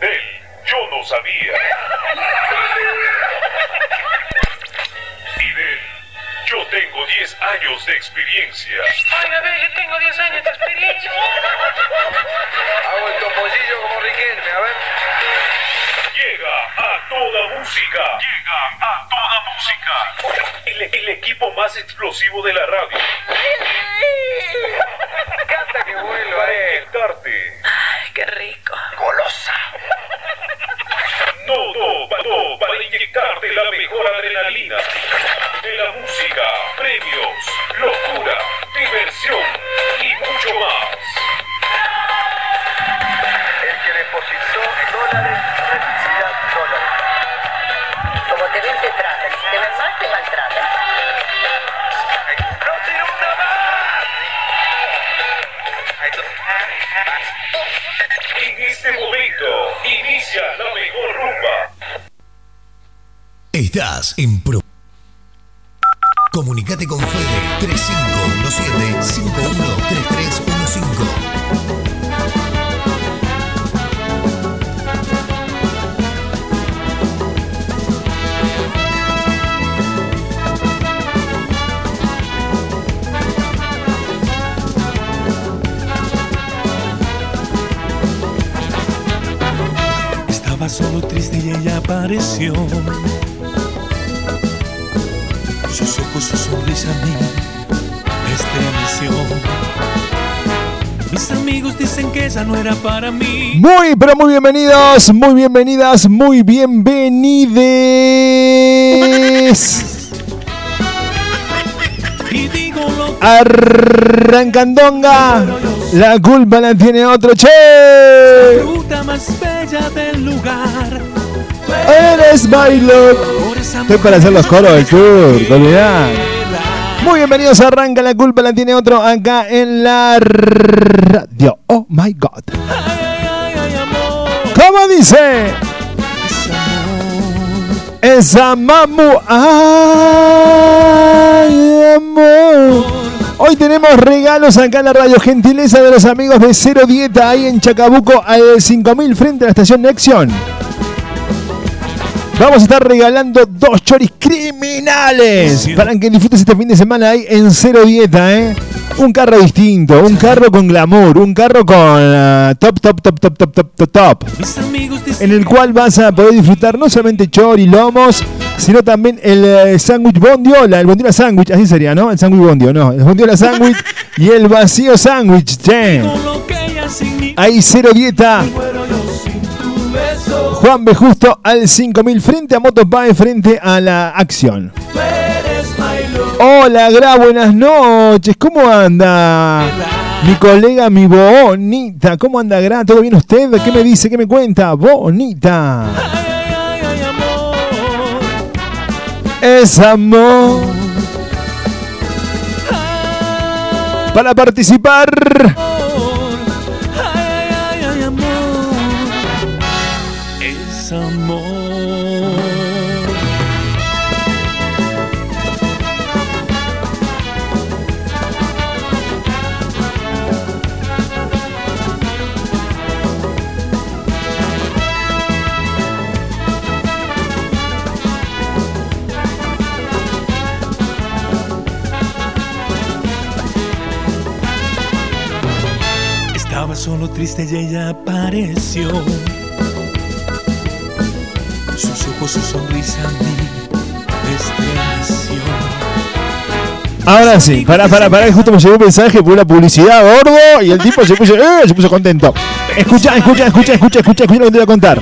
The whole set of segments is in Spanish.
Él, yo no sabía. Y de él, yo tengo 10 años de experiencia. Ay, a ver, yo tengo 10 años de experiencia. Hago el topollillo como Riquelme, a ver. Llega a toda música. Llega a toda música. El, el equipo más explosivo de la radio. Canta que vuelva Para él. inyectarte. Ay, qué rico. Golosa. Todo, todo para inyectarte mejor adrenalina. De la música, premios, locura, diversión y mucho más. El que depositó dólares recibirá dólares. Como te ven, tratan. Estás en Pro. Comunicate con Fede 3517-513315. Estaba solo triste y ella apareció. Mis amigos dicen que ella no era para mí. Muy, pero muy bienvenidos, muy bienvenidas, muy bienvenides. Arrancandonga, la culpa la tiene otro che. fruta más bella del lugar. Eres esa Estoy para hacer los coros del olvidá. Muy bienvenidos a Arranca la culpa la tiene otro acá en la radio. Oh my god. ¿Cómo dice? Esa mamu. Ay, amor. Hoy tenemos regalos acá en la radio. Gentileza de los amigos de Cero Dieta ahí en Chacabuco al 5000 frente a la estación Nexion. Vamos a estar regalando dos choris criminales para que disfrutes este fin de semana ahí en Cero Dieta, ¿eh? Un carro distinto, un carro con glamour, un carro con ah, top, top, top, top, top, top, top, top en el cual vas a poder disfrutar no solamente chori, lomos, sino también el eh, sándwich bondiola, el bondiola sándwich, así sería, ¿no? El sándwich bondio, no, el bondiola sándwich y el vacío sándwich, che. Ahí cero dieta, Juan B. Justo al 5000 frente a Motopae, frente a la acción. Hola, Gra, buenas noches, ¿cómo anda? Mi colega, mi bonita, ¿cómo anda, Gra? ¿Todo bien usted? ¿Qué me dice? ¿Qué me cuenta? Bonita. Es amor. Para participar, apareció. Sus ojos, su sonrisa me ahora sí, para, para, para, justo me llegó un mensaje por una publicidad gordo y el tipo se puso, eh, se puso contento. Escucha, escucha, escucha, escucha, escucha, escucha lo que te voy a contar.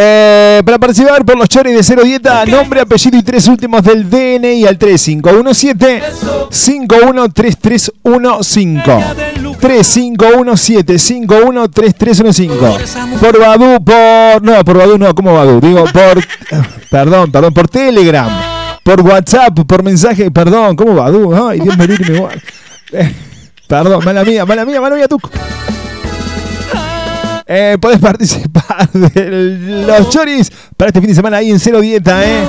Eh, para participar por los choris de Cero Dieta, nombre, apellido y tres últimos del DNI al 3517 513315. 3517 513315. Por Badu, por. No, por Badu no, ¿cómo Badu? Digo, por. Perdón, perdón, por Telegram. Por WhatsApp, por mensaje, perdón, ¿cómo Badu? Ay, Dios me libre me. Eh, Perdón, mala mía, mala mía, mala mía, Tuco. Eh, podés participar de los choris para este fin de semana ahí en Cero Dieta, ¿eh?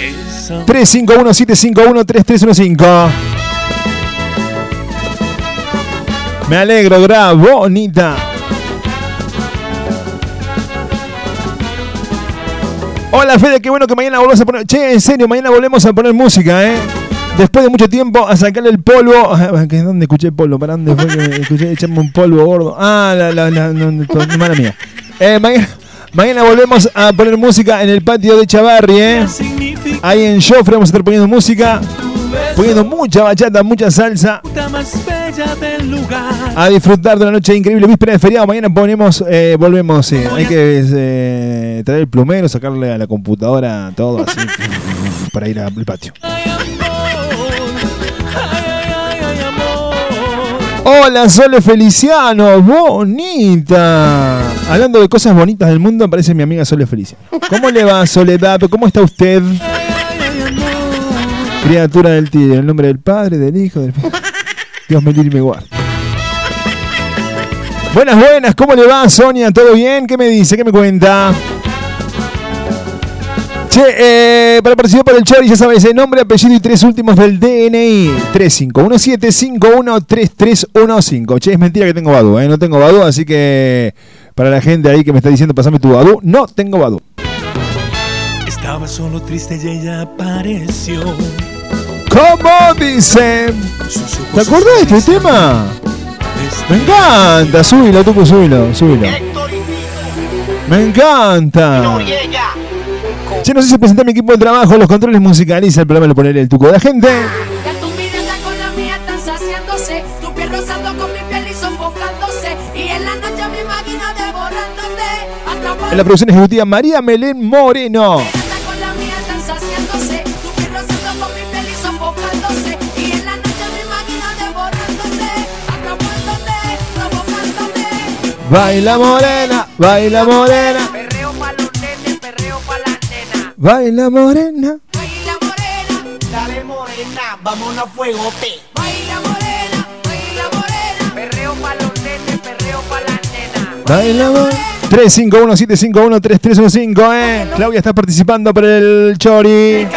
Es amor. 351-751-3315. Me alegro, gra, bonita. Hola Fede, qué bueno que mañana volvemos a poner. Che, en serio, mañana volvemos a poner música, ¿eh? Después de mucho tiempo a sacarle el polvo. Ah, ¿que ¿Dónde escuché el polvo? ¿Para dónde escuché echarme un polvo gordo? Ah, la, la, la, no, mía. Eh, mañana, volvemos a poner música en el patio de Chavarri, ¿eh? Ahí en Joffre vamos a estar poniendo música. Poniendo mucha bachata, mucha salsa. A disfrutar de una noche increíble. Víspera de feriado. Mañana ponemos, eh, volvemos. sí. Hay que eh, traer el plumero, sacarle a la computadora todo así. para ir al patio. Hola, Sole Feliciano, bonita. Hablando de cosas bonitas del mundo, aparece mi amiga Sole Feliciano. ¿Cómo le va, Soledad? ¿Cómo está usted? Criatura del tigre, en el nombre del Padre, del Hijo, del Dios me libre y me guarde. Buenas, buenas, ¿cómo le va, Sonia? ¿Todo bien? ¿Qué me dice? ¿Qué me cuenta? Che, eh, para participar por el Chori, ya sabes, el nombre, apellido y tres últimos del DNI. 3517513315. Che, es mentira que tengo Badu, ¿eh? No tengo Badu, así que para la gente ahí que me está diciendo, pasame tu Badu, no tengo Badu. Estaba solo triste y ella apareció. ¿Cómo dicen? ¿Te acuerdas de este tema? Me encanta, súbilo, tú, súbilo, súbilo. Me encanta. Che, no sé si presentar mi equipo de trabajo, los controles musicaliza el programa, lo poneré el tuco de la gente. Ya tu mirada con la mía están saciándose, tu piel rozando con mi piel y sofocándose, y en la noche me imagino devorándote, atrapado En la producción ejecutiva María Melén Moreno. Baila morena, baila morena, baila morena. Baila morena, Dale morena, vámonos a fuegote. baila morena, baila morena, Perreo pa' los nenes, perreo pa' las nenas. Baila morena. 351-751-3315, eh. Claudia está participando por el Chori.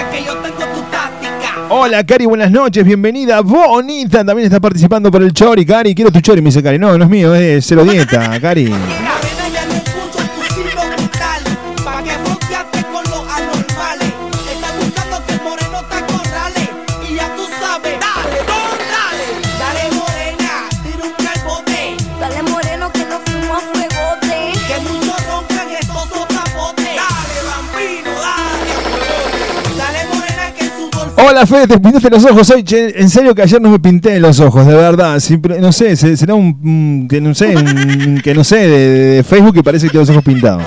Hola, Cari, buenas noches, bienvenida. Bonita también está participando por el Chori, Cari. Quiero tu Chori, me dice Cari. No, no es mío, es cero dieta, Cari. Hola, Fede, te pintaste los ojos hoy. Che, en serio que ayer no me pinté los ojos, de verdad. Siempre, no sé, se- será un, que no sé, un- que no sé, de, de Facebook que parece que tiene los ojos pintados.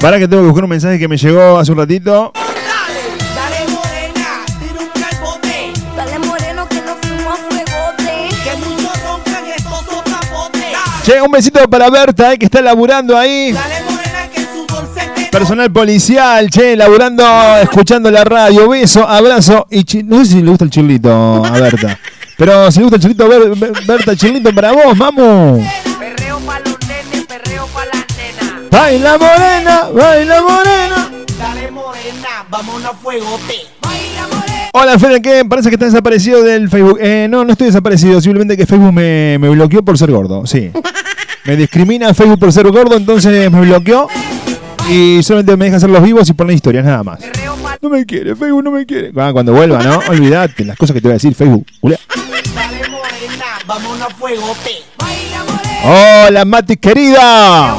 Para que tengo que buscar un mensaje que me llegó hace un ratito. Che, un besito para Berta, eh, que está laburando ahí. dale morena que su bolsete. Personal policial, che, laburando, escuchando la radio. Beso, abrazo y chi- no sé si le gusta el chirlito a Berta. Pero si le gusta el chirlito, Ber- Ber- Berta, chirlito para vos, mamu. Perreo pa' los nenes, perreo pa' las nenas. Baila morena, baila morena. Dale morena, vámonos a fuegote. Baila morena, Hola, Fede, ¿qué? Parece que estás desaparecido del Facebook. Eh, no, no estoy desaparecido, simplemente que Facebook me, me bloqueó por ser gordo, sí. Me discrimina Facebook por ser gordo, entonces me bloqueó y solamente me deja hacer los vivos y poner historias, nada más. No me quiere, Facebook no me quiere. Ah, cuando vuelva, ¿no? Olvídate las cosas que te voy a decir, Facebook. Julia. Hola, Mati, querida.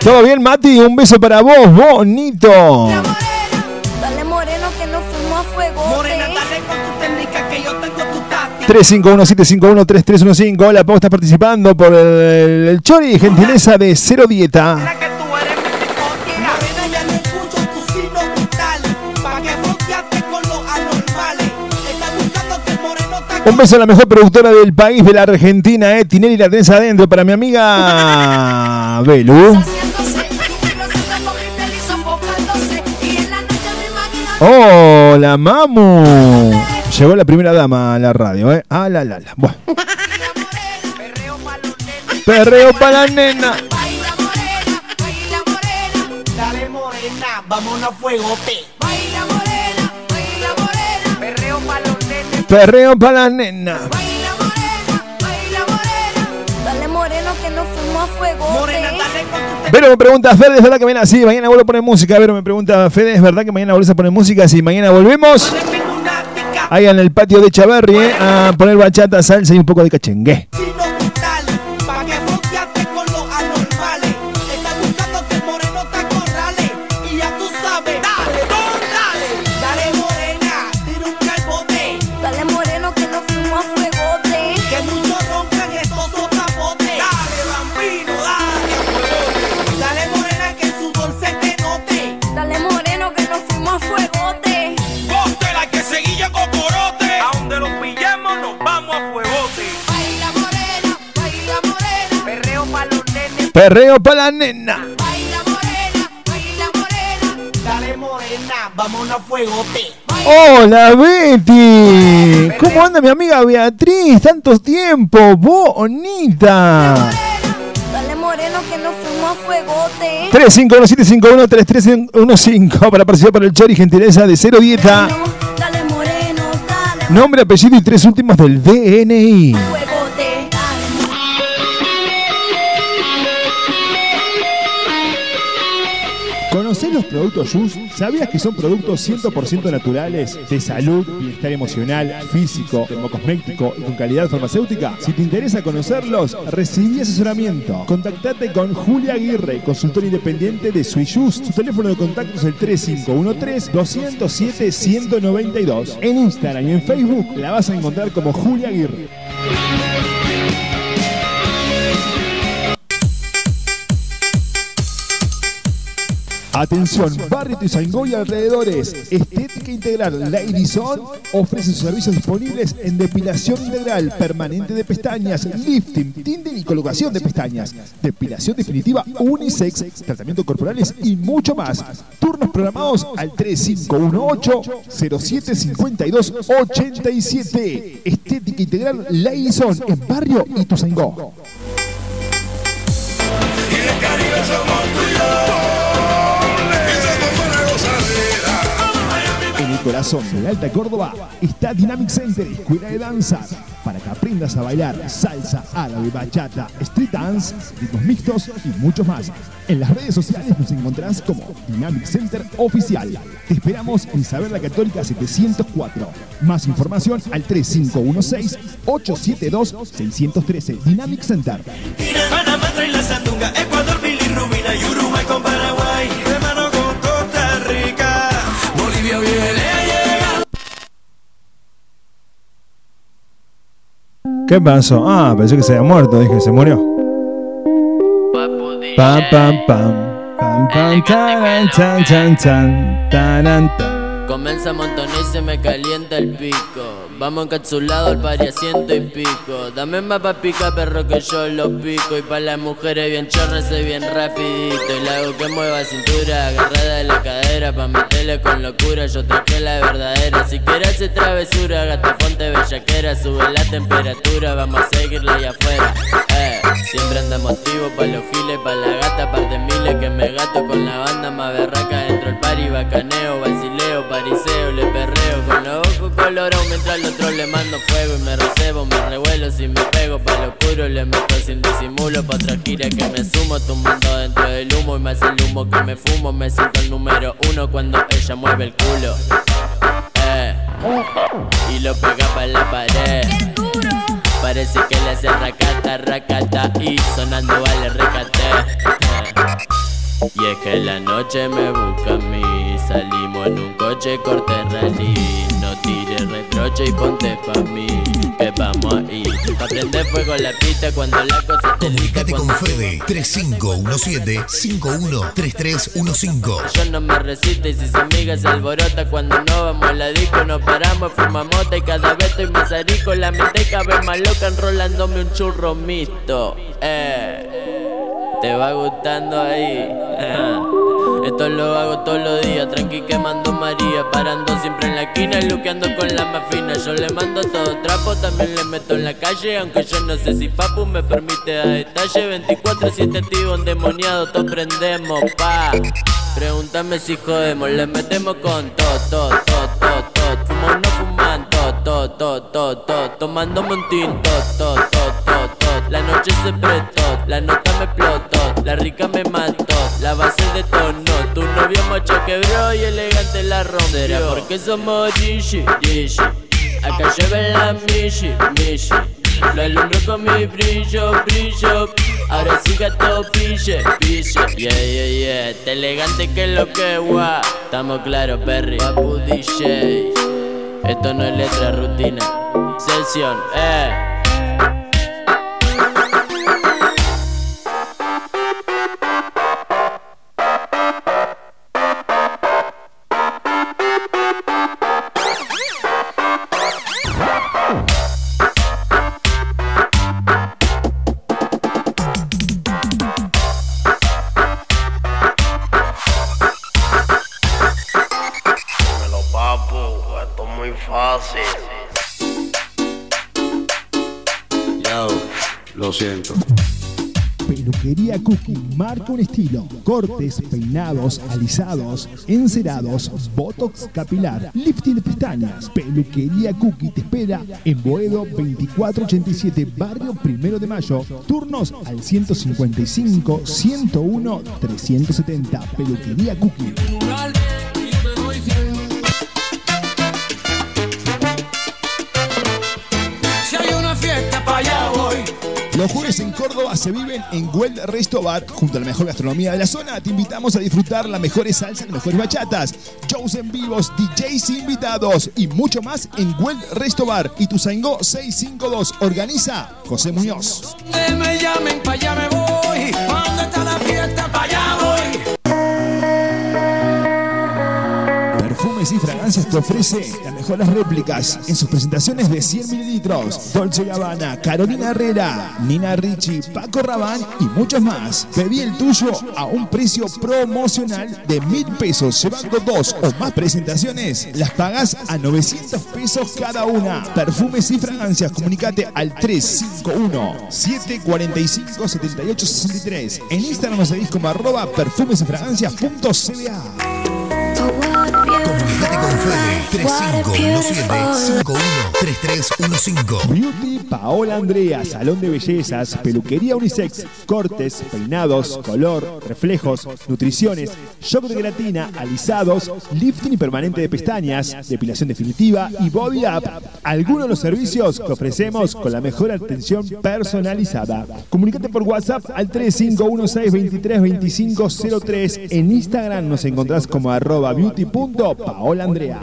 ¿Todo bien, Mati? Un beso para vos, bonito. 351-751-3315. Hola, Pau, estás participando por el, el Chori, gentileza de Cero Dieta. Un beso a la mejor productora del país, de la Argentina, eh. Tinelli la tenés adentro para mi amiga Belu. Hola, mamu. Llegó la primera dama a la radio, ¿eh? Ah, la, la, la. Bueno. Perreo para la nena. Baila morena, baila morena. Dale morena, vámonos a fuegote. Baila morena, baila morena. Perreo pa' los nenes. Perreo para la nena. Baila morena, baila morena. Dale moreno que nos fuimos a fuego. Morena, dale con tu Vero me pregunta, Fede, ¿es verdad que mañana sí? Mañana vuelvo a poner música. Vero me pregunta, Fede, ¿es verdad que mañana volvés a poner música? Sí, mañana volvemos. Ahí en el patio de Chaverri, ¿eh? A poner bachata, salsa y un poco de cachengue. Perreo para la nena. Baila morena, baila morena. Dale morena, vámonos a fuegote. Hola Betty. ¿Cómo anda mi amiga Beatriz? Tantos tiempos. Bonita. Dale moreno que nos fuimos a fuegote. 3517513315 para participar por el Chori Gentileza de Cero Dieta. Dale moreno, dale Nombre, apellido y tres últimos del DNI. ¿Conocés los productos Just? ¿Sabías que son productos 100% naturales, de salud, bienestar emocional, físico, termocosmético y con calidad farmacéutica? Si te interesa conocerlos, recibí asesoramiento. Contactate con Julia Aguirre, consultor independiente de Sui Just. Su teléfono de contacto es el 3513-207-192. En Instagram y en Facebook la vas a encontrar como Julia Aguirre. Atención, Barrio Tizangó y alrededores. Estética Integral Lady Zone ofrece sus servicios disponibles en depilación integral, permanente de pestañas, lifting, tinding y colocación de pestañas, depilación definitiva unisex, tratamientos corporales y mucho más. Turnos programados al 3518-0752-87. Estética Integral Lady Zone en Barrio Ituzaingó. Corazón de Alta Córdoba está Dynamic Center, escuela de danza, para que aprendas a bailar salsa, árabe, bachata, street dance, ritmos mixtos y muchos más. En las redes sociales nos encontrás como Dynamic Center Oficial. Te esperamos en Isabel la Católica 704. Más información al 3516-872-613. Dynamic Center. Panamá Ecuador, ¿Qué pasó? Ah, pensé que se había muerto. Dije, se murió. Pam, pam, pam. Pam, pam, taran, tan, tan, tan, taran, tan. Comienza a montonar y se me calienta el pico. Vamos encapsulado al pari a ciento y pico. Dame más pa' pica, perro, que yo lo pico. Y pa' las mujeres bien chorras y bien rapidito. Y la hago que mueva cintura, agarrada de la cadera. Pa' meterle con locura, yo traje la verdadera. Si quieres hacer travesura, gata fonte bellaquera. Sube la temperatura, vamos a seguirla allá afuera. Eh, siempre andamos activos pa' los giles, pa' la gata, par de miles que me gato con la banda más berraca dentro del pari, bacaneo, vacileo, pariseo, le perreo con los ojos colorados mientras al otro le mando fuego y me recebo, me revuelo si me pego pa' lo oscuro, le meto sin disimulo pa' otra gira que me sumo, tumbando dentro del humo y más el humo que me fumo, me siento el número uno cuando ella mueve el culo. Eh, y lo pega pa' la pared. Parece que le hace racata, racata y sonando vale recate. Y es que la noche me busca a mí, salimos en un coche corte rally. No tires reproche y ponte pa' mí, que vamos ahí. Pa' prender fuego la pista cuando la cosa te. Comunicate con Fede 3517-513315. Yo no me resisto y si su amiga se alborota cuando no vamos a la disco nos paramos, fumamos mota y cada vez estoy más arico La mente vez más loca enrolándome un churro mixto eh, ¿Te va gustando ahí? Esto lo hago todos los días, tranqui quemando María, parando siempre en la esquina y luqueando con la más fina. Yo le mando todo trapo, también le meto en la calle, aunque yo no sé si papu me permite a detalle. 24-7 activo, endemoniado, todo prendemos, pa. Pregúntame si jodemos, le metemos con todo, todo, todo, todo, todo. Fumo no fuman, todo, todo, todo, todo. Tomando un tinto, todo, todo, todo. La noche se prestó, la nota me explotó, la rica me mató, la base de tono. Tu novio macho quebró y elegante la rompió. ¿Será porque somos Dishi, Dishi? Acá lleva la Mishi, Mishi. Lo alumbro con mi brillo, brillo. Ahora sí gato pille, pille. Yeah, yeah, yeah. Este elegante que lo que gua. Estamos claros, Perry. Papu DJ. Esto no es letra, rutina. Sesión, eh. Fácil. Yo, lo siento. Peluquería Cookie marca un estilo. Cortes, peinados, alisados, encerados, botox capilar, lifting de pestañas. Peluquería Cookie te espera en Boedo 2487, barrio Primero de Mayo. Turnos al 155 101 370. Peluquería Cookie. Los jueves en Córdoba se viven en Weld Resto Bar. Junto a la mejor gastronomía de la zona, te invitamos a disfrutar las mejores salsas, las mejores bachatas, shows en vivos, DJs invitados y mucho más en Weld Resto Bar. Y tu 652 organiza José Muñoz. Me llamen, pa' allá me voy. ¿Dónde está la fiesta? Pa' allá voy. Perfumes y fragancias te ofrece las mejores réplicas en sus presentaciones de 100 mililitros. Dolce Gabbana, Carolina Herrera, Nina Ricci, Paco Rabanne y muchos más. Pedí el tuyo a un precio promocional de mil pesos. Llevando dos o más presentaciones, las pagas a 900 pesos cada una. Perfumes y fragancias, comunicate al 351-745-7863. En Instagram nos seguís como arroba perfumes y fragancias.cba. Comunicate con Fede 3517-513315. Beauty Paola Andrea, salón de bellezas, peluquería unisex, cortes, peinados, color, reflejos, nutriciones, shock de gelatina, alisados, lifting y permanente de pestañas, depilación definitiva y body up. Algunos de los servicios que ofrecemos con la mejor atención personalizada. Comunícate por WhatsApp al 3516232503. En Instagram nos encontrás como arroba beauty.paolandrea.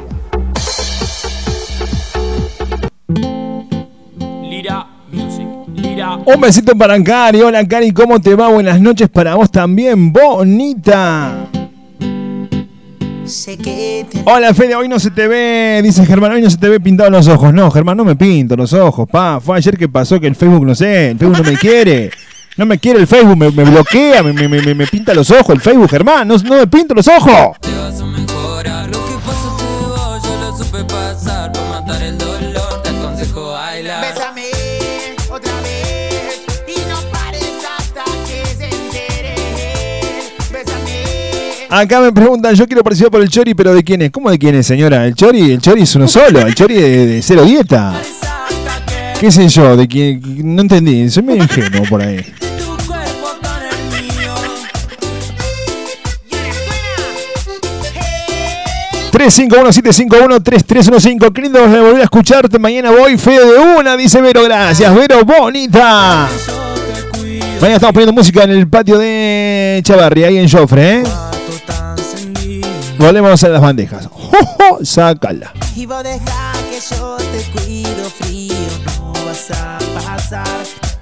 Un besito para Cari. Hola Cari, ¿cómo te va? Buenas noches para vos también, bonita. Hola Fede, hoy no se te ve, dice Germán, hoy no se te ve pintado los ojos. No, Germán, no me pinto los ojos, pa. Fue ayer que pasó que el Facebook, no sé, el Facebook no me quiere. No me quiere el Facebook, me, me bloquea, me, me- me- me pinta los ojos el Facebook, Germán, no, no me pinto los ojos. Acá me preguntan, yo quiero participar por el Chori, pero ¿de quién es? ¿Cómo de quién es, señora? El Chori, el Chori es uno solo, el Chori de, de cero dieta. ¿Qué sé yo? ¿De quién? No entendí, soy medio ingenuo por ahí. 351-751-3315. Qué lindo volver a escucharte. Mañana voy, Fede de una, dice Vero. Gracias, Vero, bonita. Mañana estamos poniendo música en el patio de Chavarri, ahí en Joffre, ¿eh? Volvemos a las bandejas. ¡Jo, jo! Sácala. Y vos deja que yo te cuido frío, no vas a pasar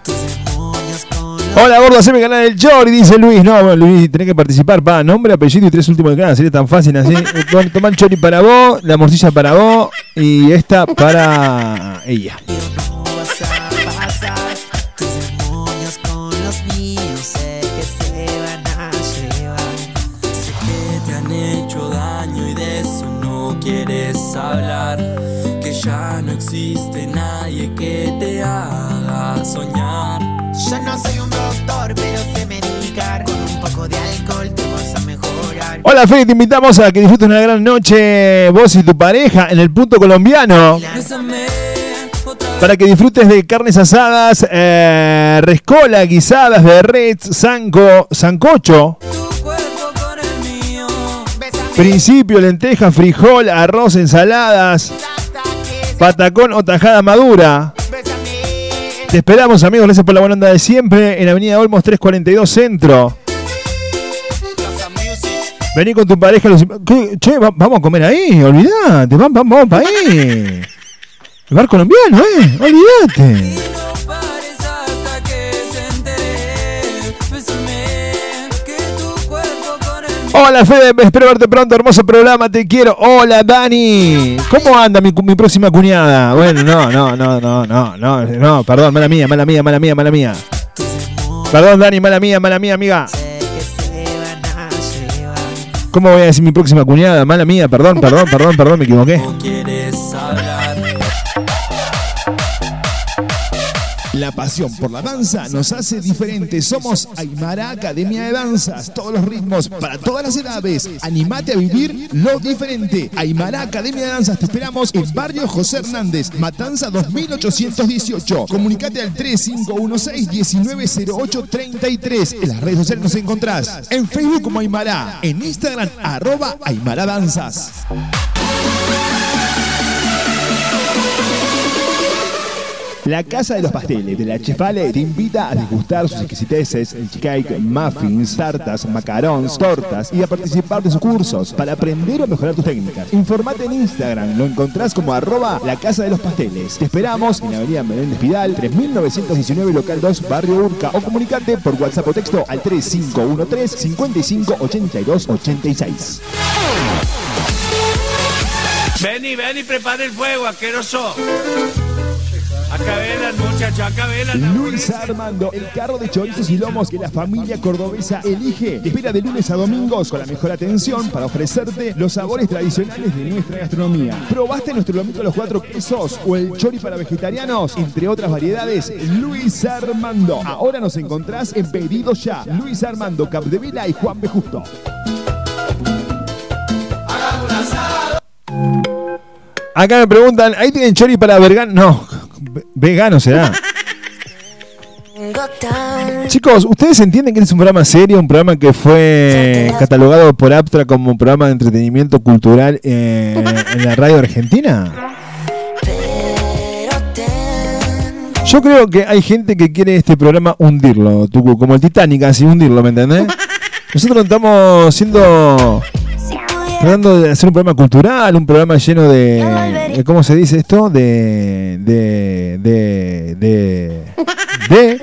tus demonios con los Hola, gordo, haceme ganar el Chori, dice Luis. No, bueno, Luis, tenés que participar. Pa, nombre, apellido y tres últimos de canal. Sería tan fácil así. Bueno, Tomá el Chori para vos, la morcilla para vos y esta para ella. vas a pasar tus demonios con los míos, sé existe nadie que te haga soñar. Yo no soy un doctor, pero sé medicar. Con un poco de alcohol te vas a mejorar. Hola Fede, te invitamos a que disfrutes una gran noche vos y tu pareja en el punto colombiano. Para que disfrutes de carnes asadas, eh, rescola, guisadas de red, sanco, sancocho. Principio, lenteja, frijol, arroz, ensaladas, patacón o tajada madura. Te esperamos, amigos. Gracias por la buena onda de siempre. En Avenida Olmos 342 Centro. Vení con tu pareja. los-. Che, va- vamos a comer ahí. Olvídate. Vamos, vamos, vamos para ahí. El bar colombiano, ¿eh? Olvídate. Hola Fede, espero verte pronto, hermoso programa, te quiero. Hola Dani, ¿cómo anda mi, próxima cuñada? Bueno, no, no, no, no, no, no, no, perdón, mala mía, mala mía, mala mía, mala mía. Perdón Dani, mala mía, mala mía, amiga. ¿Cómo voy a decir mi próxima cuñada? Mala mía, perdón, perdón, perdón, perdón, me equivoqué. La pasión por la danza nos hace diferentes. Somos Aymara Academia de Danzas. Todos los ritmos para todas las edades. Animate a vivir lo diferente. Aymara Academia de Danzas. Te esperamos en Barrio José Hernández, Matanza 2818. Comunicate al 3516-190833. En las redes sociales nos encontrás. En Facebook como Aymara. En Instagram, arroba Aymara Danzas. La Casa de los Pasteles de la Chefale te invita a degustar sus exquisiteces, cake, muffins, tartas, macarons, tortas y a participar de sus cursos para aprender o mejorar tus técnicas. Informate en Instagram, lo encontrás como arroba la Casa de los Pasteles. Te esperamos en Avenida Menéndez Pidal, 3919 local 2, Barrio Urca o comunicate por WhatsApp o texto al 3513 55 82 86. Ven y ven y prepara el fuego, asqueroso. Acabelas. Luis Armando, el carro de chorizos y lomos que la familia cordobesa elige. Te espera de lunes a domingos con la mejor atención para ofrecerte los sabores tradicionales de nuestra gastronomía. ¿Probaste nuestro lomito a los cuatro quesos o el chori para vegetarianos? Entre otras variedades, Luis Armando. Ahora nos encontrás en Pedido Ya. Luis Armando, Capdevila y Juan B. Justo. Acá me preguntan, ¿ahí tienen chori para vegan? No, vegano será. Chicos, ¿ustedes entienden que este es un programa serio? Un programa que fue catalogado por Aptra como un programa de entretenimiento cultural eh, en la radio argentina. Yo creo que hay gente que quiere este programa hundirlo, como el Titanic, así hundirlo, ¿me entendés? Nosotros estamos siendo tratando de hacer un programa cultural, un programa lleno de, de- ¿cómo se dice esto? De, de, de, de, de,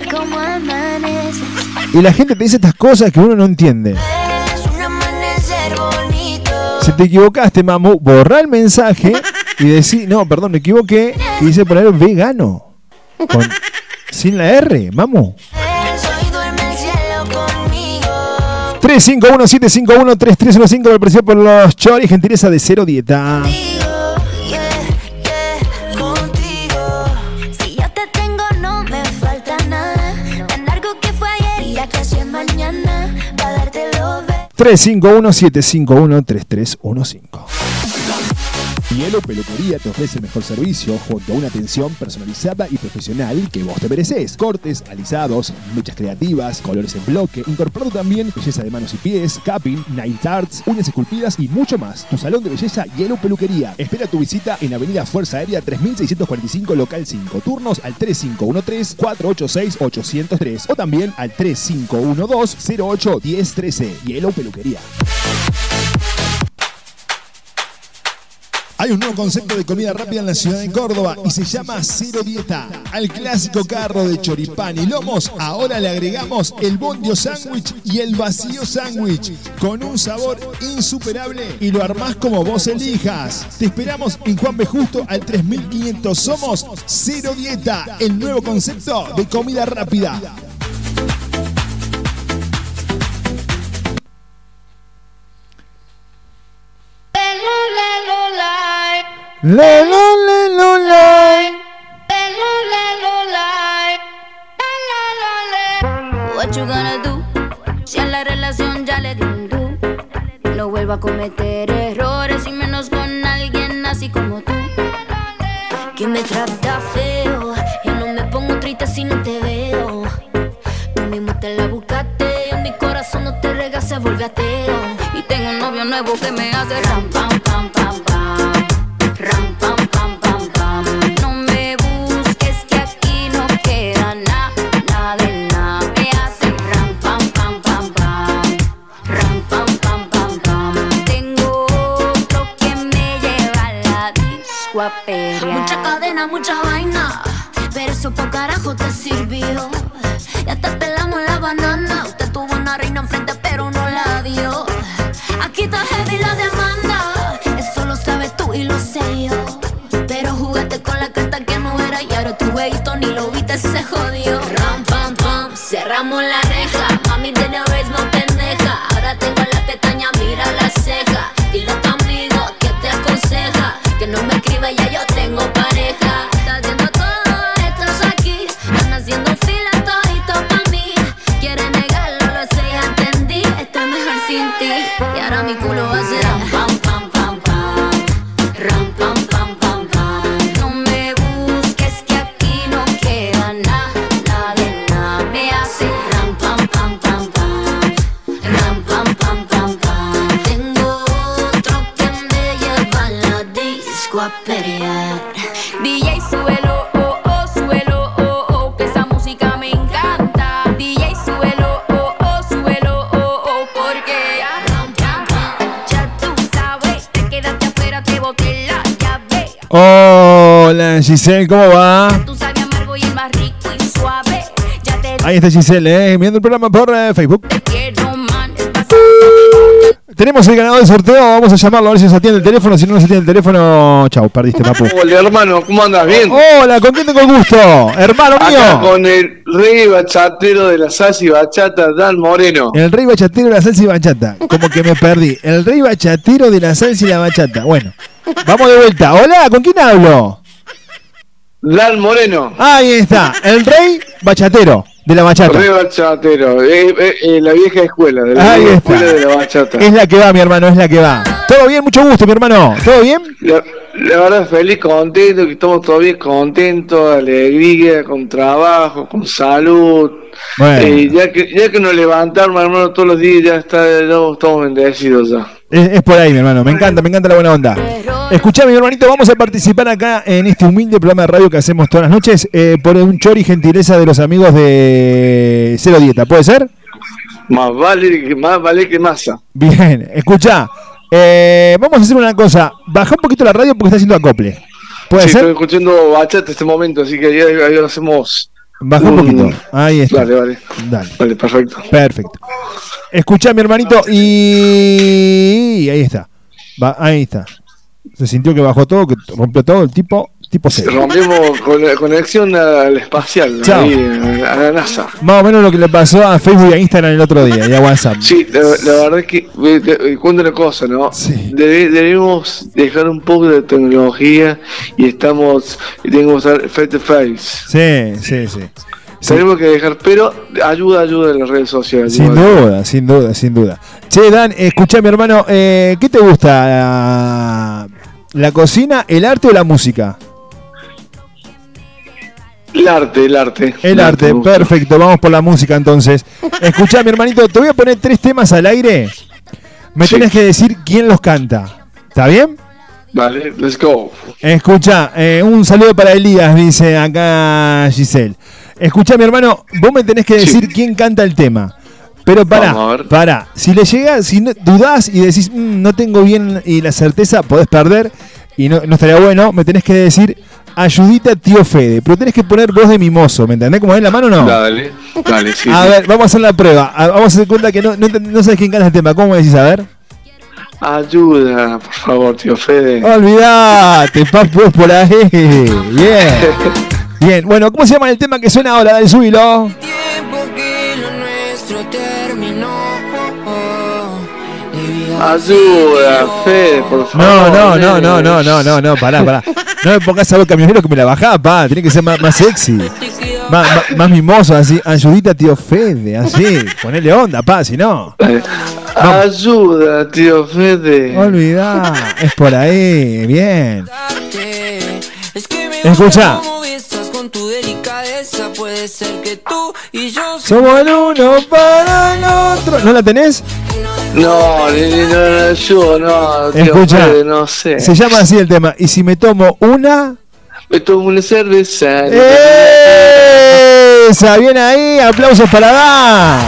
y la gente te dice estas cosas que uno no entiende. Si te equivocaste, mamu, borra el mensaje y decís, no, perdón, me equivoqué, y dice poner vegano. Con- sin la R, mamu. 351-751-3315 por el precio por los choris, gentileza de cero dieta. Tres cinco uno siete cinco uno tres tres uno cinco. Hielo Peluquería te ofrece el mejor servicio junto a una atención personalizada y profesional que vos te mereces. Cortes, alisados, mechas creativas, colores en bloque, incorporando también belleza de manos y pies, capping, night arts, uñas esculpidas y mucho más. Tu salón de belleza Hielo Peluquería. Espera tu visita en Avenida Fuerza Aérea 3645 local 5. Turnos al 3513-486-803 o también al 3512-081013. Hielo Peluquería. Hay un nuevo concepto de comida rápida en la ciudad de Córdoba y se llama Cero Dieta. Al clásico carro de choripán y lomos, ahora le agregamos el bondio sándwich y el vacío sándwich con un sabor insuperable y lo armás como vos elijas. Te esperamos en Juan B. Justo al 3500. Somos Cero Dieta, el nuevo concepto de comida rápida. What you gonna do? Si a la relación ya le di un do. No vuelvo a cometer errores y menos con alguien así como tú. Que me trata feo. Yo no me pongo triste si no te veo. Tú mismo te la buscaste. En mi corazón no te rega, se vuelve ateo. Y tengo un novio nuevo que me hace ram, Hola Giselle, ¿cómo va? Ahí está Giselle, eh, viendo el programa por eh, Facebook. Tenemos el ganador del sorteo, vamos a llamarlo a ver si se atiende el teléfono, si no nos atiende el teléfono, chau, perdiste papu. Hola hermano, ¿cómo andas? ¿Bien? Hola, ¿con quién tengo el gusto? Hermano Acá mío. con el rey bachatero de la salsa y bachata, Dan Moreno. El rey bachatero de la salsa y bachata. Como que me perdí. El rey bachatero de la salsa y la bachata. Bueno, vamos de vuelta. Hola, ¿con quién hablo? Dan Moreno. Ahí está, el rey bachatero de la bachata. Rey bachatero, eh, eh, eh, la vieja escuela, de la Ahí vieja está. escuela de la bachata. Es la que va, mi hermano, es la que va. ¿Todo bien? Mucho gusto, mi hermano. ¿Todo bien? La, la verdad, feliz, contento, que estamos todavía contentos, alegría, con trabajo, con salud. Bueno. Eh, ya, que, ya que nos levantamos, hermano, todos los días, ya está, ya estamos bendecidos ya. Es, es por ahí, mi hermano. Me encanta, me encanta la buena onda. Escuchá, mi hermanito, vamos a participar acá en este humilde programa de radio que hacemos todas las noches eh, por un chori gentileza de los amigos de Cero Dieta. ¿Puede ser? Más vale que más vale que masa. Bien, escuchá. eh, vamos a hacer una cosa. Baja un poquito la radio porque está haciendo acople. ¿Puede sí, ser? estoy escuchando bachata este momento, así que ahí, ahí lo hacemos. Baja un poquito. Ahí está. Vale, vale. Dale. Vale, perfecto. Perfecto. Escuchá, mi hermanito, y ahí está. Va, ahí está. Se sintió que bajó todo, que rompió todo el tipo, tipo cero. Rompimos con la conexión al espacial, Chao. ahí, a la NASA. Más o menos lo que le pasó a Facebook y a Instagram el otro día y a WhatsApp. Sí, la, la verdad es que, eh, cuento una cosa, ¿no? Debe- debemos dejar un poco de tecnología y estamos, y tenemos que usar face to face. Sí, sí, sí. Tenemos que dejar, pero ayuda, ayuda en las redes sociales. Sin igual. duda, sin duda, sin duda. Che, Dan, escuchá, mi hermano, eh, ¿qué te gusta? ¿La cocina, el arte o la música? El arte, el arte. El arte, perfecto, vamos por la música entonces. Escuchá, mi hermanito, te voy a poner tres temas al aire. Me tenés que decir quién los canta. ¿Está bien? Vale, let's go. Escucha, eh, un saludo para Elías, dice acá Giselle. Escucha, mi hermano, vos me tenés que decir quién canta el tema. Pero Vamos a pará, ver. pará. Si le llega, si no- dudás y decís, "Mm, no tengo bien y la certeza, podés perder y no, no estaría bueno, me tenés que decir, ayudita tío Fede. Pero tenés que poner voz de mimoso, ¿me entendés cómo es la mano o no? Dale, dale, sí. a ver, vamos a hacer la prueba. A- Vamos a hacer cuenta que no, no, no sabes quién canta el tema. ¿Cómo me decís? A ver. Ayuda, por favor, tío Fede. Olvídate, papu, es por ahí. Bien. Bien, bueno, ¿cómo se llama el tema que suena ahora? Dale, subilo. Ayuda, Fede, por favor. No, no, no, no, no, no, no, no, pará, pará. No me pongas a voz camionero que me la bajá, pa. Tiene que ser más, más sexy. Más, más, más mimoso, así. Ayudita, tío Fede, así. Ponele onda, pa, si no. Ayuda, tío Fede. Olvidá, es por ahí, bien. Escucha. Puede ser que tú y yo Somos el uno para el otro. ¿No la tenés? No, nene, no, yo no, Escucha. No sé. Se llama así el tema. Y si me tomo una. Me tomo una cerveza. ¡Esa! Bien ahí, aplausos para dar.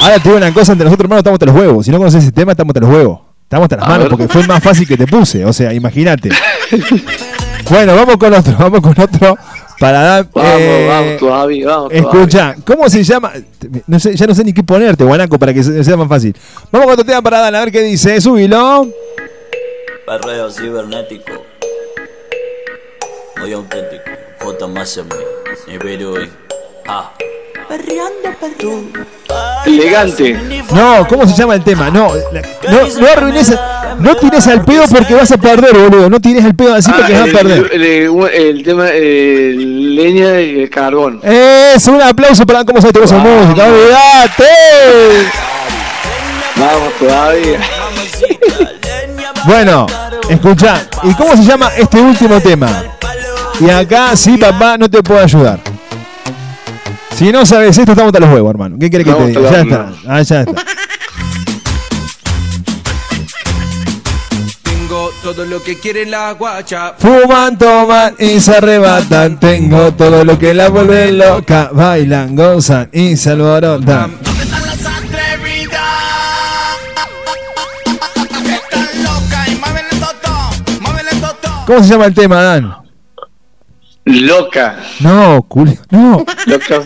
Ahora te digo una cosa, entre nosotros hermanos estamos hasta los huevos. Si no conoces ese tema, estamos hasta los huevos. Estamos hasta las A manos ver. porque fue más fácil que te puse. O sea, imagínate. bueno, vamos con otro, vamos con otro para dar. Vamos, eh, vamos todavía, vamos Escucha, ¿cómo se llama? No sé, ya no sé ni qué ponerte, Guanaco, para que se- sea más fácil. Vamos con otro tema para dar, a ver qué dice. Subilo. Perreo cibernético. Muy auténtico. J más M. Nivel hoy. Ah. Elegante. No, ¿cómo se llama el tema? No, la- no, no arruines, no tires al pedo porque vas a perder, boludo. No tires al pedo así porque Ah, vas a perder. el, el- el tema eh, leña y el carbón. Es un aplauso para cómo se te esa música. ¡Olvídate! Vamos todavía. Bueno, escucha, ¿y cómo se llama este último tema? Y acá sí, papá, no te puedo ayudar. Si no sabes esto, estamos hasta los huevos, hermano. ¿Qué querés que te diga? Ya está. Ah, ya está. Tengo todo lo que quiere la guacha. Fuman, toman y se arrebatan. Tengo todo lo que la vuelve loca. Bailan, gozan y se alborotan. ¿Cómo se llama el tema, Dan? Loca. No, culi. No. Loca.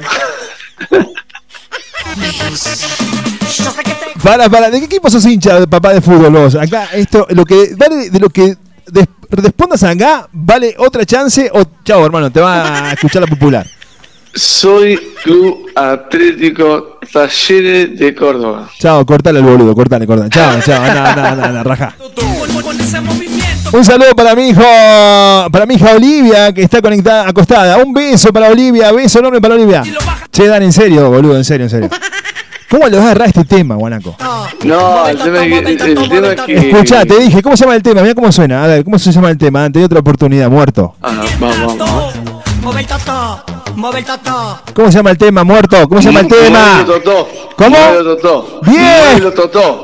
Para, para, ¿de qué equipo sos hincha, papá de fútbol vos? Acá, esto, lo que vale de lo que des- respondas acá, vale otra chance o chao, hermano, te va a escuchar la popular. Soy Club Atlético Talleres de Córdoba. Chao, cortale al boludo, cortale, cortale. Chao, chao, anda, anda, anda, anda, raja. Un saludo para mi hijo, para mi hija Olivia, que está conectada, acostada. Un beso para Olivia, beso enorme para Olivia. Che, Dan, en serio, boludo, en serio, en serio. ¿Cómo le vas a agarrar este tema, Guanaco? No, el tema, es que- el tema es que. Escuchá, te dije, ¿cómo se llama el tema? Mira cómo suena. A ver, ¿cómo se llama el tema? Ante otra oportunidad, muerto. Ah, vamos, vamos. ¿Cómo se llama el tema, muerto? ¿Cómo se llama el tema? ¿Cómo? Bien.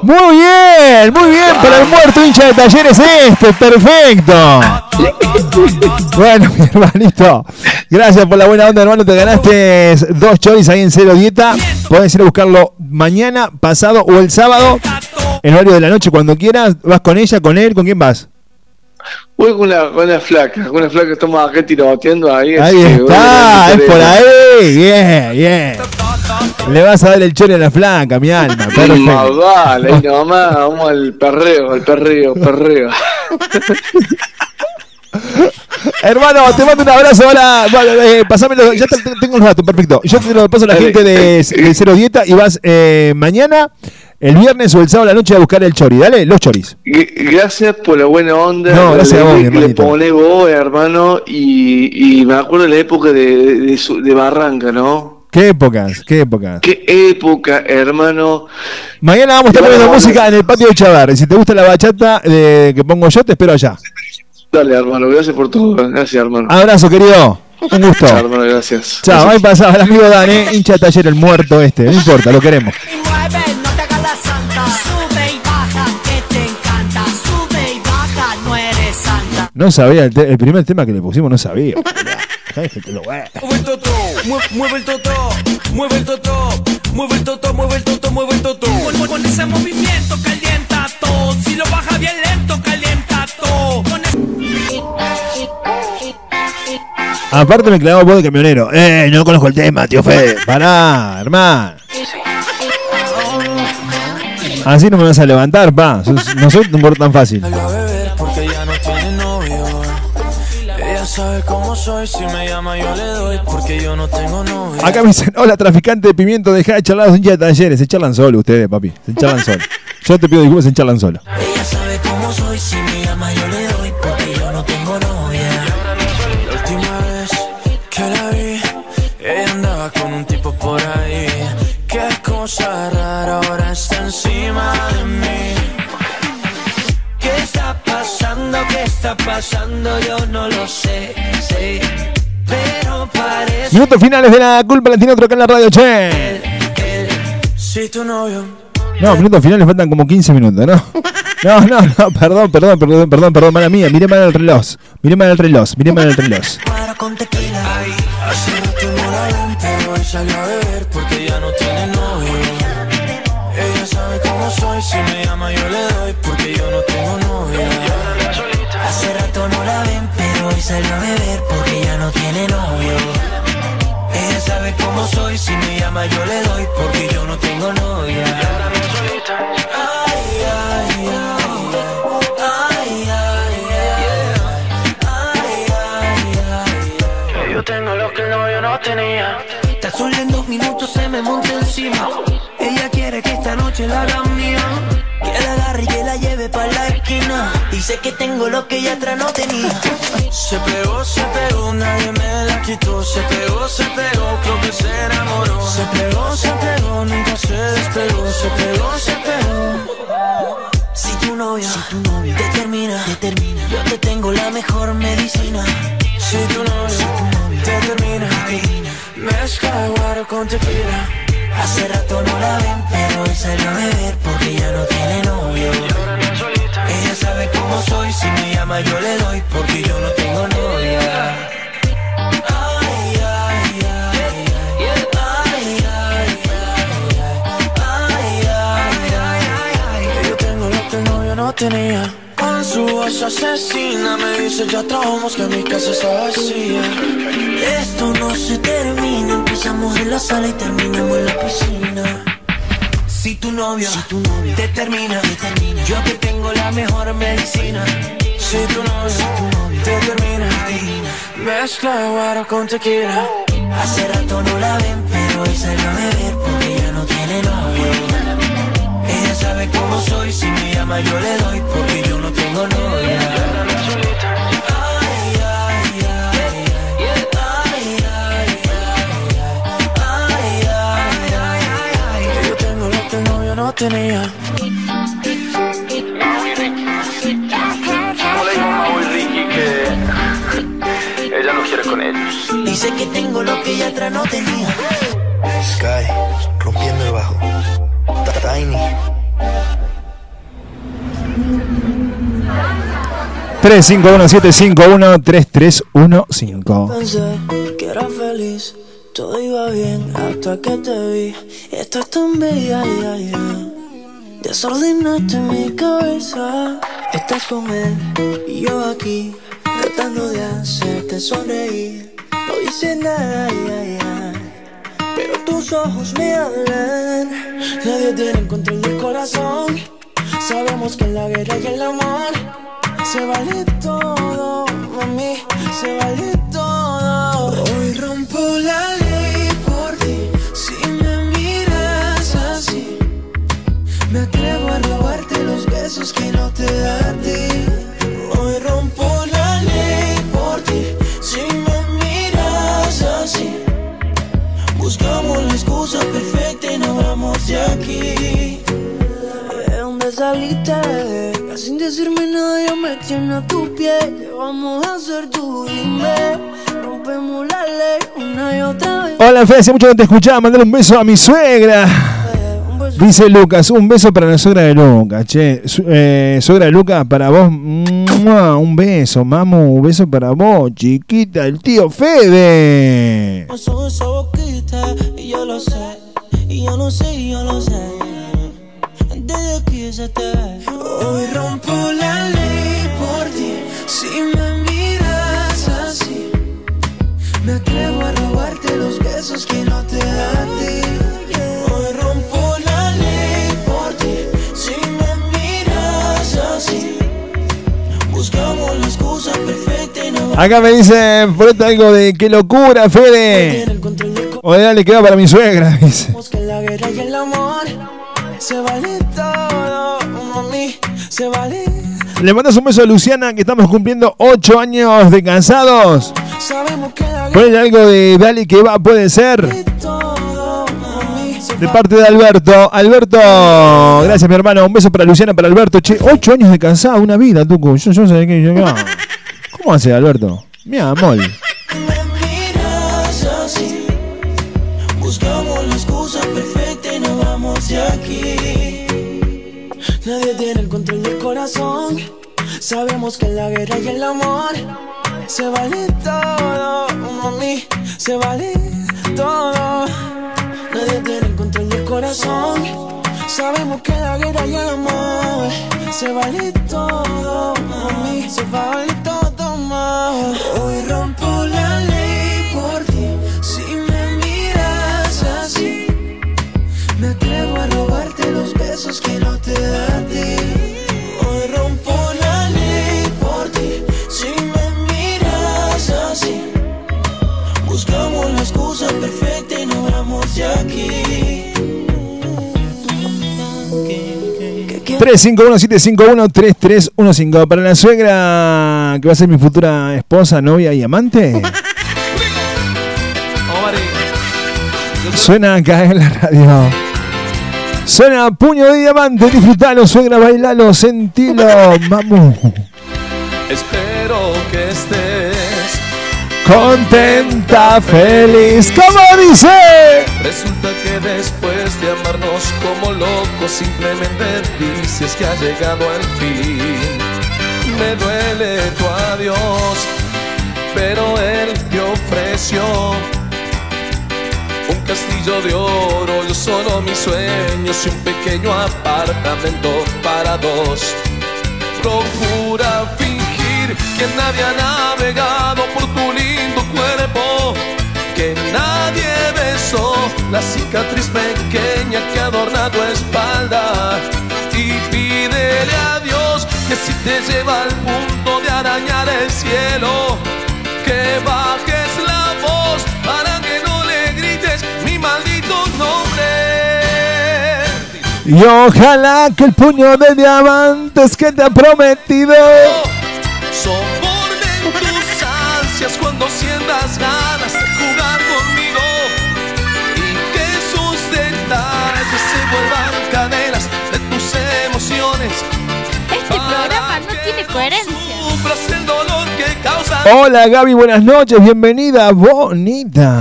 Muy bien, muy bien, para el muerto hincha de talleres este, perfecto. Bueno, mi hermanito, gracias por la buena onda, hermano. Te ganaste dos choris ahí en Cero Dieta. Puedes ir a buscarlo mañana, pasado o el sábado, en horario de la noche, cuando quieras. ¿Vas con ella, con él? ¿Con quién vas? Voy con la, con la flaca, con la flaca que estamos acá tiroteando ahí. Ahí está, es por ahí. Bien, bien. Le vas a dar el chori a la flaca, mi alma. Perfecto. vale, ahí nomás, vamos al perreo, al perreo, perreo. Hermano, te mando un abrazo. Ahora, bueno, eh, pasámelo. Ya te- te- tengo un rato, perfecto. Yo te lo paso a la gente de, de Cero Dieta y vas eh, mañana, el viernes o el sábado a la noche a buscar el chori. Dale, los choris. G- Gracias por la buena onda. No, gracias a vos, le hermanito. pone vos, hermano. Y, y me acuerdo de la época de, de, su- de Barranca, ¿no? ¿Qué épocas? ¿Qué épocas? Qué época, hermano. Mañana vamos a estar poniendo música en el patio de Chavar. Y si te gusta la bachata eh, que pongo yo, te espero allá. Dale, hermano, gracias por todo. Gracias, hermano. Abrazo, querido. Un gusto. Chao, hermano, gracias. Chao, ahí pasaba el amigo Dan, eh, hincha taller, el muerto este. No importa, lo queremos. No sabía, el primer tema que le pusimos no sabía. Mueve el toto, mue- mueve el toto, mueve el toto, mueve el toto, mueve el toto, mueve el toto. Con, ese movimiento calienta todo. Si lo baja bien lento, calienta todo. Aparte me clavó voz de camionero. Eh, no conozco el tema, tío Fede. Pará, hermano. Así no me vas a levantar, pa. No soy tan fácil. Sabe cómo soy, si me llama yo le doy, porque yo no tengo novia. Acá me dicen, hola traficante de pimiento, deja de charlar un día de talleres. Se charlan solo ustedes, papi. Se charlan solo. Yo te pido disculpas, se charlan solo. Ella sabe cómo soy, si me llama yo le doy, porque yo no tengo novia. La última vez que la vi, ella andaba con un tipo por ahí. Qué cosa está pasando? Yo no lo sé, sé. Pero parece Minutos finales de la culpa la tiene otro acá en la radio, che. Si tu novio No, minutos finales faltan como 15 minutos, ¿no? No, no, no, perdón, perdón, perdón, perdón, perdón, mala mía. Mire mal el reloj. Mire mal el reloj, mire mal el reloj. Ella sabe cómo soy, si me llama yo le doy porque yo no tengo novia. Hoy salió a beber porque ya no tiene novio. Ella sabe cómo soy, si me llama yo le doy porque yo no tengo novia. Ay, ay, ay, Yo tengo lo que novio no tenía. Tan solo en dos minutos se me monta encima. Ella quiere que esta noche la haga mía. Que la agarre y que la lleve para la esquina. Dice que tengo lo que ella atrás no tenía. Se pegó, se pegó, nadie me la quitó. Se pegó, se pegó, creo que se enamoró. Se pegó, se pegó, nunca se despegó. Se pegó, se pegó. Si tu novio, te termina, te termina, yo te tengo la mejor medicina. Si tu novio te termina, Mezcla guaro con tequila. Hace rato no la ven, pero hoy salió a beber porque ya no tiene novio. Ella sabe cómo soy, si me llama yo le doy porque yo no tengo novia. Yo tengo lo que el novio no tenía su voz asesina me dice ya trabajamos que mi casa está vacía. Esto no se termina, empezamos en la sala y terminamos en la piscina. Si tu novio, te termina, yo que tengo la mejor medicina. Si tu novio te termina, mezcla guaro con tequila. Hace rato no la ven, pero hoy salió a beber porque ya no tiene novio sabe cómo soy, si me llama yo le doy, porque yo no tengo novia. Ay, ay, ay, ay, ay, ay, ay, yo tengo lo que el novio no tenía. Dice que tengo lo que ella atrás no tenía. 351-751-3315. Pensé que era feliz, todo iba bien hasta que te vi. Estás tan bella, ya, ya. Desordenaste mi cabeza. Estás con él y yo aquí, tratando de hacerte sonreír. No dice nada, ya, ya. Pero tus ojos me hablan. Nadie tiene control del corazón. Sabemos que en la guerra y el amor se vale todo, mami, se vale todo. Hoy rompo la ley por ti, si me miras así. Me atrevo a robarte los besos que no te da a ti. Hoy rompo la ley por ti, si me miras así. Buscamos la excusa perfecta y nos vamos de aquí. ¿De dónde saliste? Ya Sin decirme nada, yo me tiene a tu pie. ¿Qué vamos a hacer tú? Dime. Rompemos la ley una y otra vez. Hola, Fede, hace mucho que no te escuchaba. Mandale un beso a mi suegra. Dice Lucas, un beso para la suegra de Lucas, che. Eh, suegra de Lucas, para vos, ¡mua! un beso, mamu, un beso para vos, chiquita, el tío Fede. Pasó esa boquita y yo lo sé, y yo lo sé, y yo lo sé. Desde aquí se te ve. Hoy rompo la ley por ti. Si me miras así, me atrevo a robarte los besos que no te da a ti. Hoy rompo la ley por ti. Si me miras así, buscamos la excusa perfecta y nos Acá me dice, ponete algo de qué locura, Fede. O de dale que va para mi suegra, dice. Le mandas un beso a Luciana que estamos cumpliendo 8 años de cansados. Ponle algo de Dale que va, puede ser. De parte de Alberto. Alberto, gracias mi hermano. Un beso para Luciana, para Alberto. Che, 8 años de cansado, una vida, Tucu. Yo, yo sé que yo, no. ¿Cómo hace Alberto? Mi amor. Buscamos la excusa perfecta y nos vamos de aquí. Nadie tiene Sabemos que la guerra y el amor se vale todo, mami, se vale todo. Nadie tiene el control del corazón. Sabemos que la guerra y el amor se vale todo, mami, se vale todo más. Hoy rompo la ley por ti. Si me miras así, me atrevo a robarte los besos que no te da a ti. 351-751-3315. Para la suegra que va a ser mi futura esposa, novia y amante. Suena acá en la radio. Suena puño de diamante, disfrutalo, suegra, bailalo, sentilo, vamos. Espero que Contenta, feliz, ¿cómo dice? Resulta que después de amarnos como locos simplemente dices que ha llegado el fin. Me duele tu adiós, pero él te ofreció un castillo de oro, yo solo mis sueños y un pequeño apartamento para dos. Procura fingir que nadie ha navegado por tu cuerpo, que nadie besó la cicatriz pequeña que adorna tu espalda. Y pídele a Dios que si te lleva al punto de arañar el cielo, que bajes la voz para que no le grites mi maldito nombre. Y ojalá que el puño de diamantes que te ha prometido Soporten tus ansias cuando sientas ganas coherencia. El dolor que causa. Hola Gaby, buenas noches, bienvenida, bonita.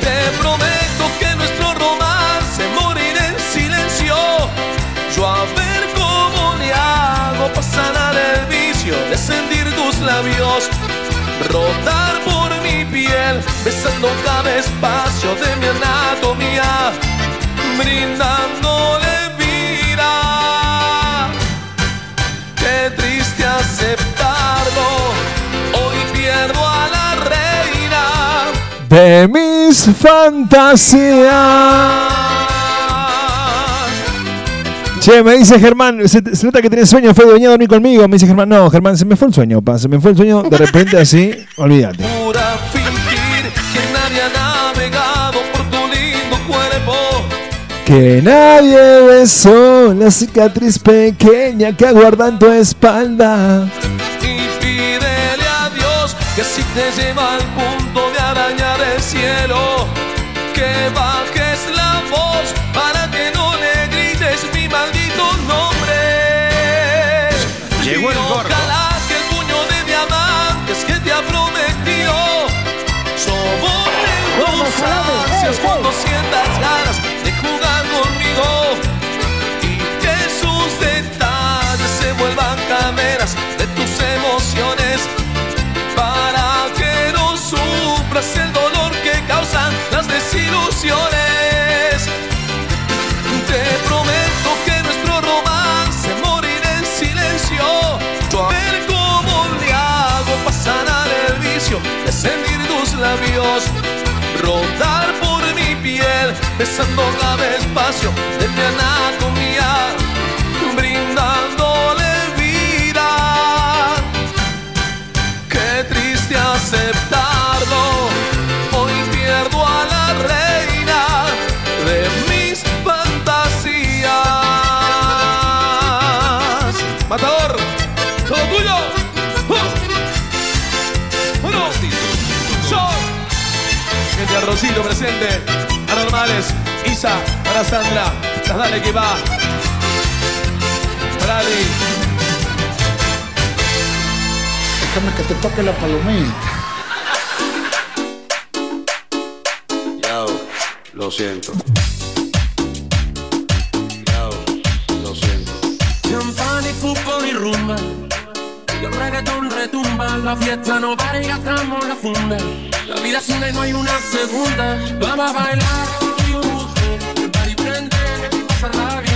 Te prometo que nuestro romance morirá en silencio. Yo a ver cómo le hago para sanar el vicio de sentir tus labios. Rodar por mi piel, besando cada espacio de mi anatomía, brindándole De mis fantasías. Che, me dice Germán, se, se nota que tenés sueño, Fede, venía a dormir conmigo. Me dice Germán, no, Germán, se me fue el sueño, pa, se me fue el sueño de repente así, olvídate. Que nadie besó la cicatriz pequeña que aguarda en tu espalda. Y pídele a Dios que si te lleva al punto cielo, que bajes la voz para que no le grites mi maldito nombre. Llegó el Y gordo. Ojalá que el puño de diamantes que te ha prometido soporte tus ansias cuando sientas ganas Te prometo que nuestro romance morirá en silencio. Yo a ver cómo le hago para sanar el vicio de sentir tus labios, rodar por mi piel, besando cada espacio de mi anatomía, Gracias, Rosito, presente. Anormales, Isa, para Sandra, las dale que va. Brady. Déjame que te toque la palomita. Yao, lo siento. Yao, lo siento. Champán y fútbol y rumba. Y el reggaetón retumba. La fiesta no para y gastamos la funda. La vida es una y no hay una segunda. Vamos a bailar, y busco, para y prender, pasar la vida.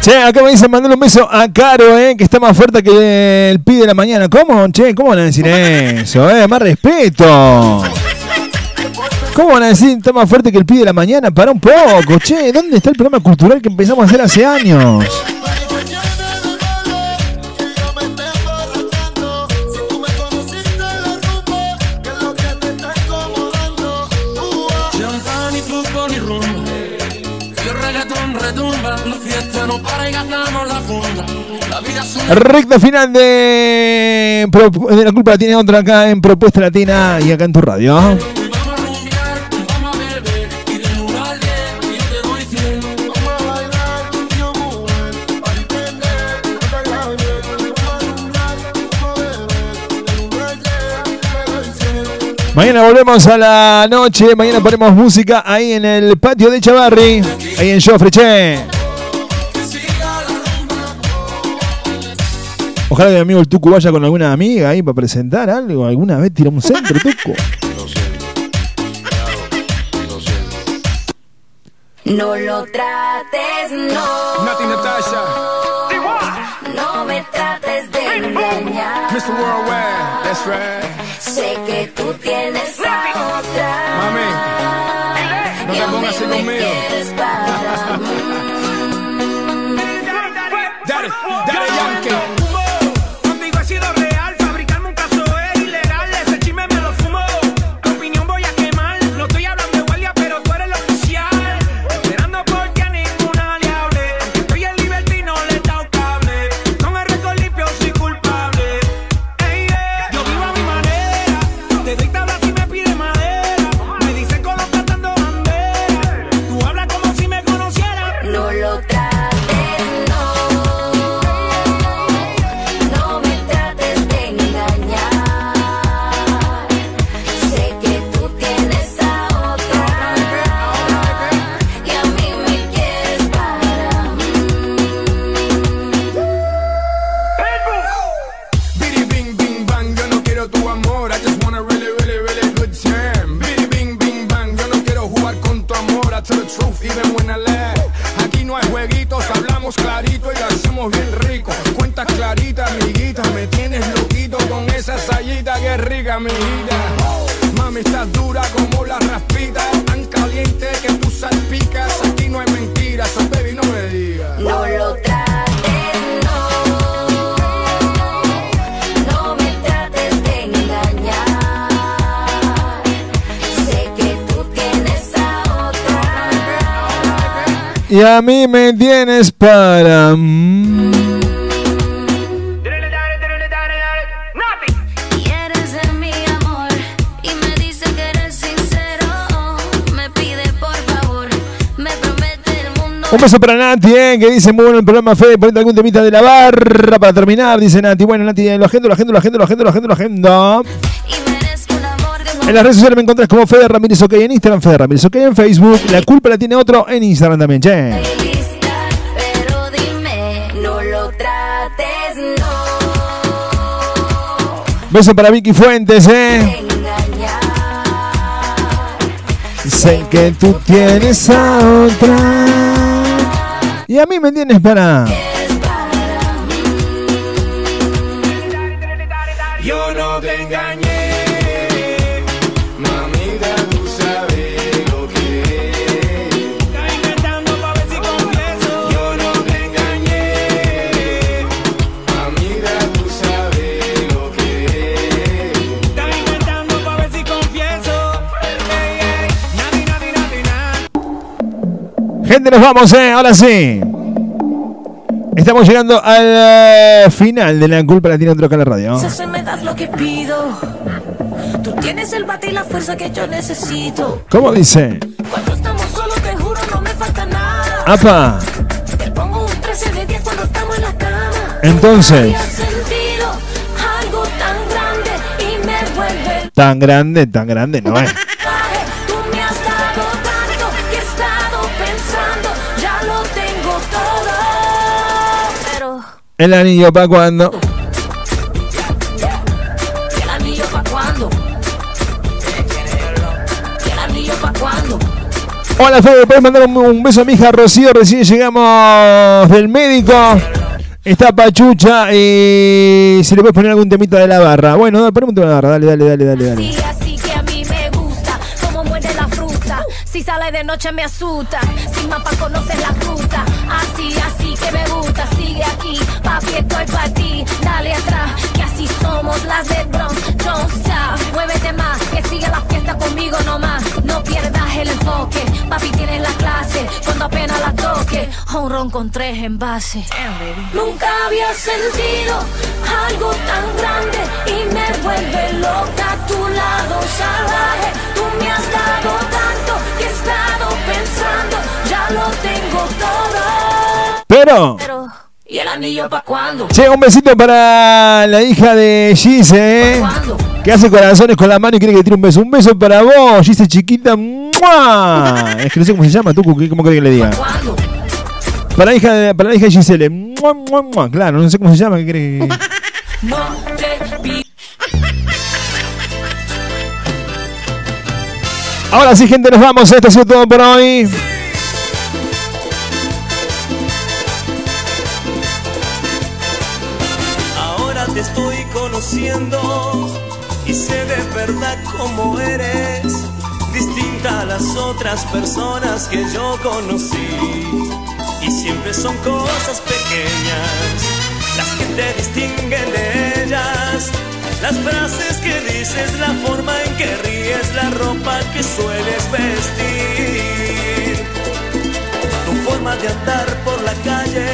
Che, acá me dicen mandar un beso a Caro, eh, que está más fuerte que el pibe de la mañana. ¿Cómo, che? ¿Cómo van a decir eso? Eh? Más respeto. ¿Cómo van a decir está más fuerte que el pibe de la mañana? Para un poco, che. ¿Dónde está el programa cultural que empezamos a hacer hace años? no Recta final de... la culpa tiene otra acá en Propuesta Latina y acá en tu radio. Mañana volvemos a la noche, mañana ponemos música ahí en el patio de Chavarri, ahí en Joffre, che. Ojalá que mi amigo el Tucu vaya con alguna amiga ahí para presentar algo. Alguna vez tira un centro, Tucu. No lo trates, no. Nati Natasha. No me trates de engañar. Mr. Worldwide, that's right. Sé que tú tienes a otra. Mami, no te pongas así conmigo. Daddy, Daddy Yankee. A mí me tienes para... Un beso para Nati, eh, que dice muy bueno el programa Fede, ponete algún temita de la barra para terminar, dice Nati. Bueno, Nati, eh, lo agendo, lo agendo, lo agendo, lo agendo, lo agendo, lo agendo. En las redes sociales me encontrás como Fede Ramírez OK en Instagram, Fede Ramírez OK en Facebook. La culpa la tiene otro en Instagram también, che. Pero dime, no lo trates, no. Beso para Vicky Fuentes, eh. Sé que tú tienes a otra. Y a mí me tienes para. Gente, nos vamos, eh. Ahora sí. Estamos llegando al eh, final de la culpa la tiene otro la radio. Si me das lo que pido. Tú tienes el bate y la fuerza que yo necesito. ¿Cómo dice? Cuando estamos solos, te juro, no me falta nada. Apa. Te pongo un 13 de 10 cuando estamos en la cama. Entonces. Algo tan grande y me vuelve. Tan grande, tan grande no es. El anillo para cuando. ¿Y el anillo pa' cuándo? ¿Y el anillo pa' cuándo? Hola Fede, puedes mandar un, beso a mi hija Rocío. Recién llegamos del médico. Está Pachucha y si le puedes poner algún temita de la barra. Bueno, dale, poneme un tema de la barra, dale, dale, dale, dale, dale. Sí, así que a mí me gusta cómo muerde la fruta. Si sale de noche me asusta. Sin mapa conoces la ruta. Así, así que me gusta. Sigue aquí, papi, estoy para ti. Dale atrás, que así somos las de Bronx. Don't stop, muévete más. Que siga la fiesta conmigo nomás. No pierdas el enfoque. Papi, tienes la clase. Cuando apenas la toque. Un ron con tres envases. Nunca había sentido algo tan grande y me vuelve loca a tu lado salvaje. Tú me has dado tanto que he estado pensando, ya lo tengo todo. Pero. Pero, ¿y el anillo pa' cuándo? Che, un besito para la hija de Gise, ¿eh? Que hace corazones con la mano y quiere que le tire un beso. Un beso para vos, Gise chiquita. ¡Mua! Es que no sé cómo se llama, tú, ¿cómo querés que le diga? Para la hija de, para la hija de Gisele. ¡Mua, mua, mua! Claro, no sé cómo se llama, ¿qué querés que- No te. Ahora sí, gente, nos vamos. Esto ha sido todo por hoy. Estoy conociendo y sé de verdad cómo eres, distinta a las otras personas que yo conocí. Y siempre son cosas pequeñas las que te distinguen de ellas. Las frases que dices, la forma en que ríes, la ropa que sueles vestir. Tu forma de andar por la calle,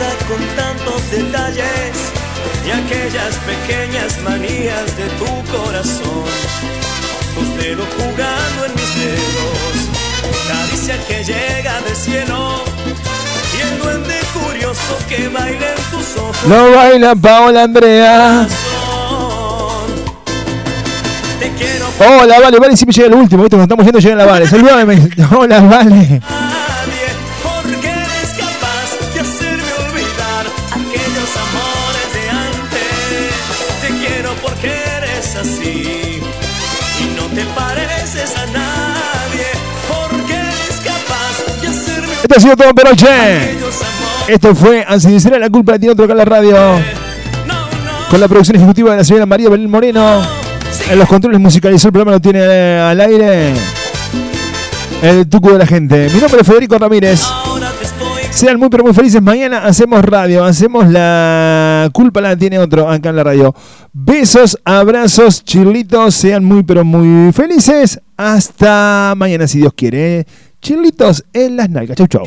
vida con tantos detalles y aquellas pequeñas manías de tu corazón. Tus dedos jugando en mis dedos, caricia que llega del cielo y el duende curioso que baila en tus ojos. Lo baila Paola Andrea. Hola, vale, vale, siempre llega el último, ¿viste? Cuando estamos yendo llega la vale. Saludame. Hola, vale. Esto ha sido todo por hoy, che. Esto fue será la culpa tiene otro acá en la radio. Con la producción ejecutiva de la señora María Belén Moreno. En los controles musicalizó el programa lo tiene al aire. El tuco de la gente. Mi nombre es Federico Ramírez. Sean muy pero muy felices. Mañana hacemos radio. Hacemos la culpa la tiene otro acá en la radio. Besos, abrazos, chirlitos. Sean muy pero muy felices. Hasta mañana si Dios quiere. Chirlitos en las nalgas. Chau, chau.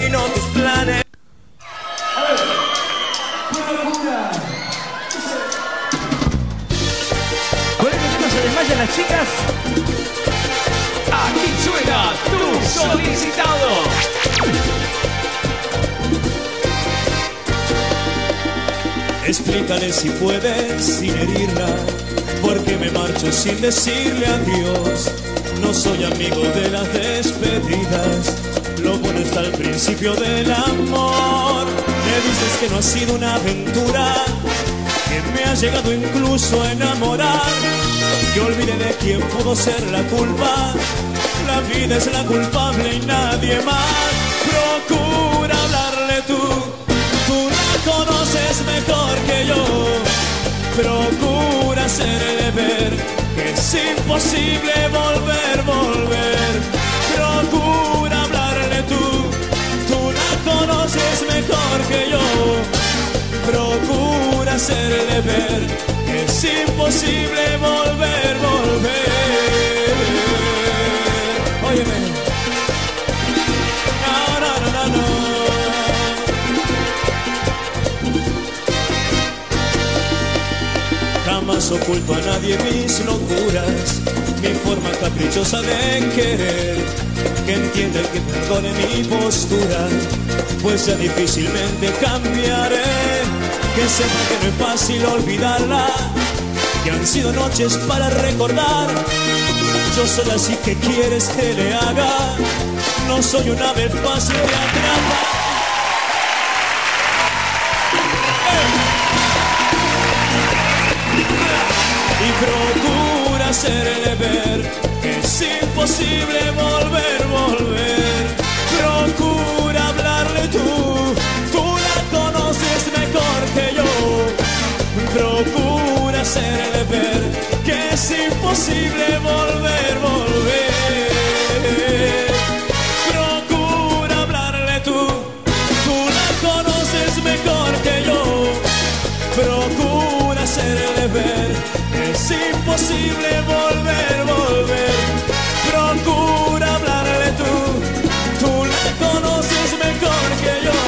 Chicas. Aquí suena tu solicitado. Explícale si puedes sin herirla, porque me marcho sin decirle adiós. No soy amigo de las despedidas, lo bueno está al principio del amor. Me dices que no ha sido una aventura, que me ha llegado incluso a enamorar. Que olvide de quién pudo ser la culpa, la vida es la culpable y nadie más. Procura mejor que yo. Procura hacerle ver que es imposible volver, volver. Procura hablarle tú. Tú la conoces mejor que yo. Procura hacerle ver que es imposible volver, volver. Oculto a nadie mis locuras, mi forma caprichosa de querer. Que entienda y que perdone mi postura, pues ya difícilmente cambiaré. Que sepa que no es fácil olvidarla, que han sido noches para recordar. Yo soy así que quieres que le haga, no soy una vez fácil de atrapar. Hacerle ver que es imposible volver, volver. Procura hablarle tú, tú la conoces mejor que yo. Procura hacerle ver que es imposible volver, volver. Imposible volver, volver. Procura hablarle tú, tú la conoces mejor que yo.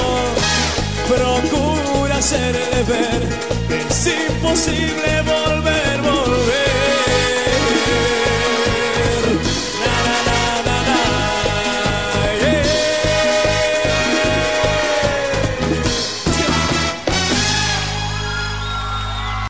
Procura hacerle ver es imposible volver.